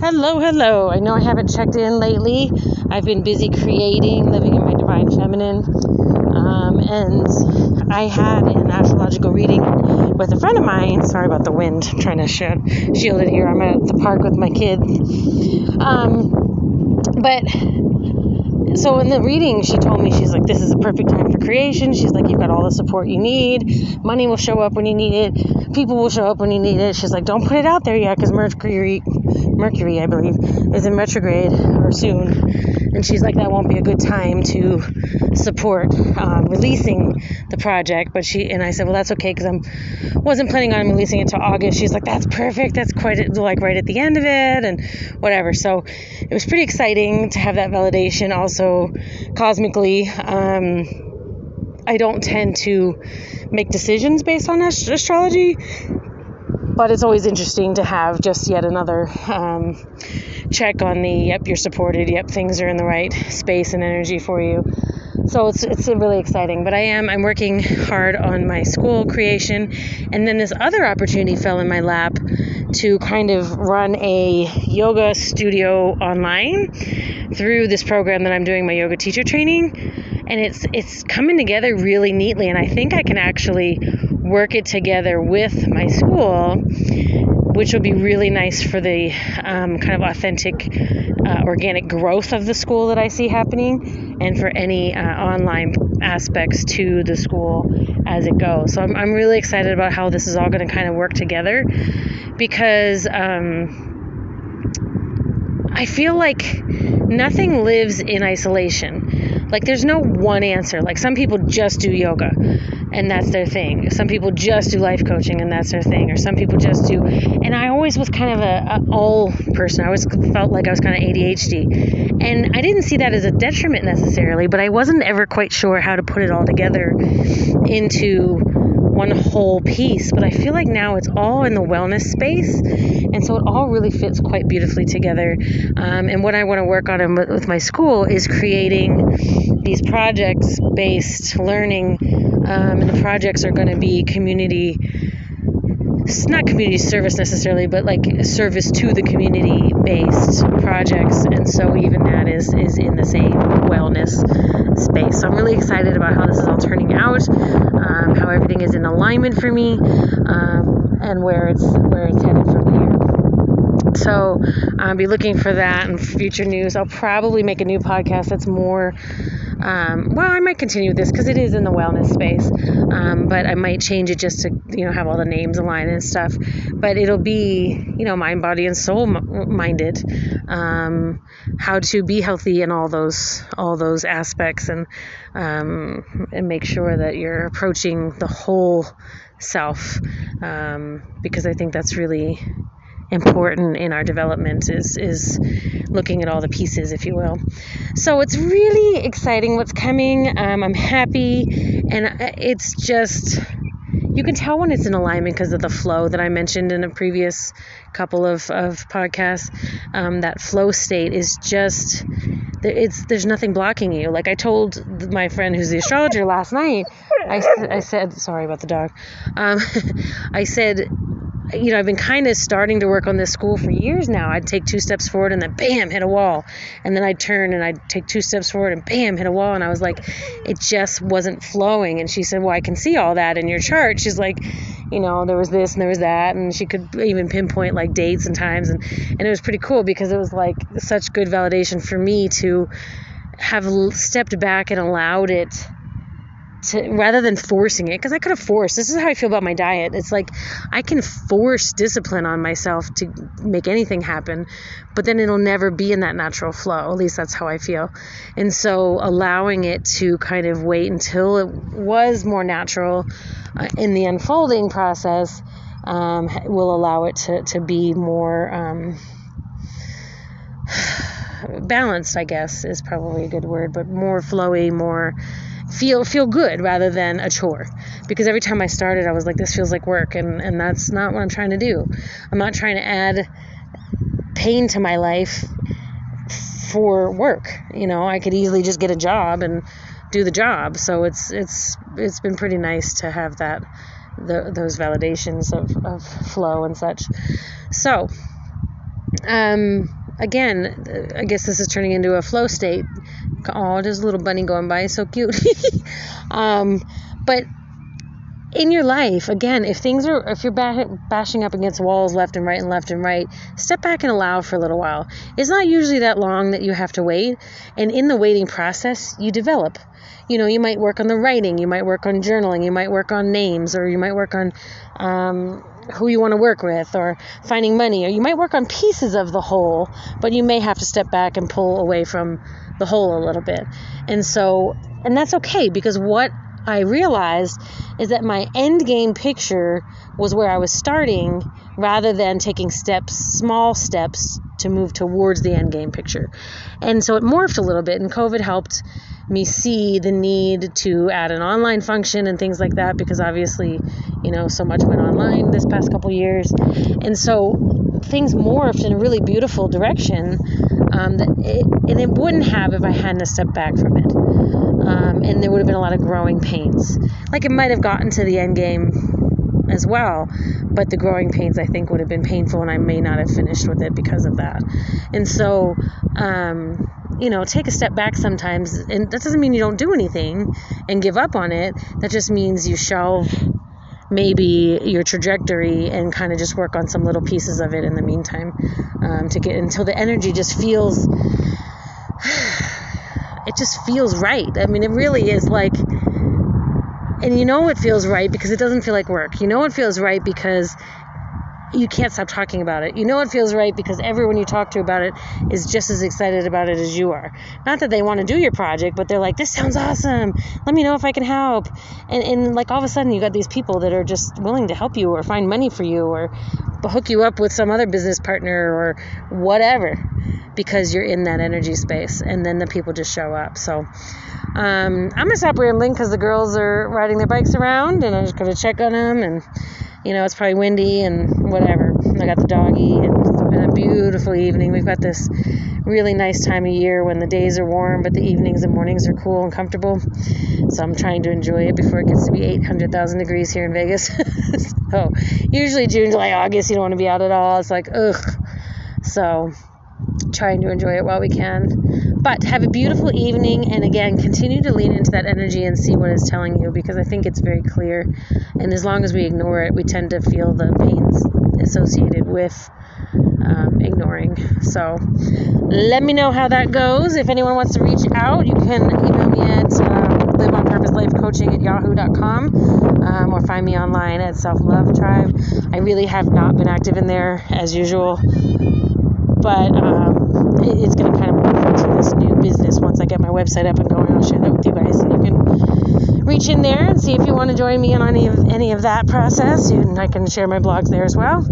Hello, hello. I know I haven't checked in lately. I've been busy creating, living in my divine feminine. Um, and I had an astrological reading with a friend of mine. Sorry about the wind. I'm trying to sh- shield it here. I'm at the park with my kids. Um, but so in the reading, she told me, she's like, this is a perfect time for creation. She's like, you've got all the support you need. Money will show up when you need it. People will show up when you need it. She's like, don't put it out there yet because Mercury, Mercury, I believe, is in retrograde or soon. And she's like, that won't be a good time to support um, releasing the project. But she and I said, well, that's okay because I'm wasn't planning on releasing it to August. She's like, that's perfect. That's quite like right at the end of it and whatever. So it was pretty exciting to have that validation. Also, cosmically. Um, I don't tend to make decisions based on astrology, but it's always interesting to have just yet another um, check on the yep, you're supported, yep, things are in the right space and energy for you. So it's it's really exciting. But I am I'm working hard on my school creation, and then this other opportunity fell in my lap to kind of run a yoga studio online through this program that I'm doing my yoga teacher training and it's it's coming together really neatly and I think I can actually work it together with my school which will be really nice for the um, kind of authentic uh, organic growth of the school that I see happening and for any uh, online aspects to the school as it goes. So I'm, I'm really excited about how this is all going to kind of work together because um, I feel like nothing lives in isolation. Like there's no one answer. Like some people just do yoga and that's their thing. Some people just do life coaching and that's their thing. Or some people just do and I always was kind of a, a all person. I always felt like I was kind of ADHD. And I didn't see that as a detriment necessarily, but I wasn't ever quite sure how to put it all together into one whole piece. But I feel like now it's all in the wellness space. And so it all really fits quite beautifully together. Um, and what I want to work on with my school is creating these projects based learning. Um, and the projects are going to be community It's not community service necessarily, but like service to the community based projects. And so even that is is in the same wellness space. So I'm really excited about how this is all turning out, um, how everything is in alignment for me, um, and where it's where it's headed from here. So I'll be looking for that in future news. I'll probably make a new podcast that's more um, well, I might continue with this because it is in the wellness space, um, but I might change it just to you know have all the names aligned and stuff. But it'll be you know mind, body, and soul minded, um, how to be healthy in all those all those aspects, and um, and make sure that you're approaching the whole self, um, because I think that's really important in our development is is looking at all the pieces, if you will. So it's really exciting what's coming. Um, I'm happy, and it's just you can tell when it's in alignment because of the flow that I mentioned in a previous couple of, of podcasts. Um, that flow state is just it's there's nothing blocking you. Like I told my friend who's the astrologer last night, I, I said sorry about the dog. Um, I said you know, I've been kind of starting to work on this school for years now. I'd take two steps forward and then bam, hit a wall. And then I'd turn and I'd take two steps forward and bam, hit a wall. And I was like, it just wasn't flowing. And she said, Well, I can see all that in your chart. She's like, you know, there was this and there was that. And she could even pinpoint like dates and times. And, and it was pretty cool because it was like such good validation for me to have stepped back and allowed it to rather than forcing it because I could have forced. This is how I feel about my diet. It's like I can force discipline on myself to make anything happen, but then it'll never be in that natural flow. At least that's how I feel. And so allowing it to kind of wait until it was more natural uh, in the unfolding process um, will allow it to, to be more um, balanced, I guess is probably a good word, but more flowy, more feel feel good rather than a chore because every time I started I was like this feels like work and and that's not what I'm trying to do. I'm not trying to add pain to my life for work. You know, I could easily just get a job and do the job. So it's it's it's been pretty nice to have that the, those validations of, of flow and such. So um, again, I guess this is turning into a flow state. Oh, there's a little bunny going by, so cute. um, but in your life, again, if things are, if you're bashing up against walls left and right and left and right, step back and allow for a little while. It's not usually that long that you have to wait. And in the waiting process, you develop. You know, you might work on the writing, you might work on journaling, you might work on names, or you might work on um, who you want to work with or finding money, or you might work on pieces of the whole, but you may have to step back and pull away from the whole a little bit. And so, and that's okay because what I realized is that my end game picture was where I was starting rather than taking steps, small steps to move towards the end game picture. And so it morphed a little bit, and COVID helped me see the need to add an online function and things like that because obviously, you know, so much went online this past couple years. And so things morphed in a really beautiful direction um, that it, and it wouldn't have if I hadn't stepped back from it. Um, and there would have been a lot of growing pains. Like it might have gotten to the end game as well, but the growing pains I think would have been painful, and I may not have finished with it because of that. And so, um, you know, take a step back sometimes. And that doesn't mean you don't do anything and give up on it. That just means you shelve maybe your trajectory and kind of just work on some little pieces of it in the meantime um, to get until the energy just feels it just feels right i mean it really is like and you know it feels right because it doesn't feel like work you know it feels right because you can't stop talking about it. You know it feels right because everyone you talk to about it is just as excited about it as you are. Not that they want to do your project, but they're like, this sounds awesome. Let me know if I can help. And, and like all of a sudden, you got these people that are just willing to help you or find money for you or hook you up with some other business partner or whatever because you're in that energy space. And then the people just show up. So, um, I'm gonna stop rambling because the girls are riding their bikes around, and I'm just gonna check on them and you know, it's probably windy and whatever. I got the doggy, and it's been a beautiful evening. We've got this really nice time of year when the days are warm, but the evenings and mornings are cool and comfortable. So I'm trying to enjoy it before it gets to be 800,000 degrees here in Vegas. so usually June, July, August, you don't want to be out at all. It's like, ugh. So trying to enjoy it while we can. But have a beautiful evening, and again, continue to lean into that energy and see what it's telling you because I think it's very clear. And as long as we ignore it, we tend to feel the pains associated with um, ignoring. So let me know how that goes. If anyone wants to reach out, you can email me at um, live on purpose life coaching at yahoo.com um, or find me online at self love tribe. I really have not been active in there as usual but um, it's going to kind of morph into this new business once I get my website up and going. I'll share that with you guys, and you can reach in there and see if you want to join me on any of any of that process. And I can share my blogs there as well.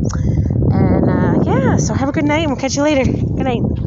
And uh, yeah, so have a good night, and we'll catch you later. Good night.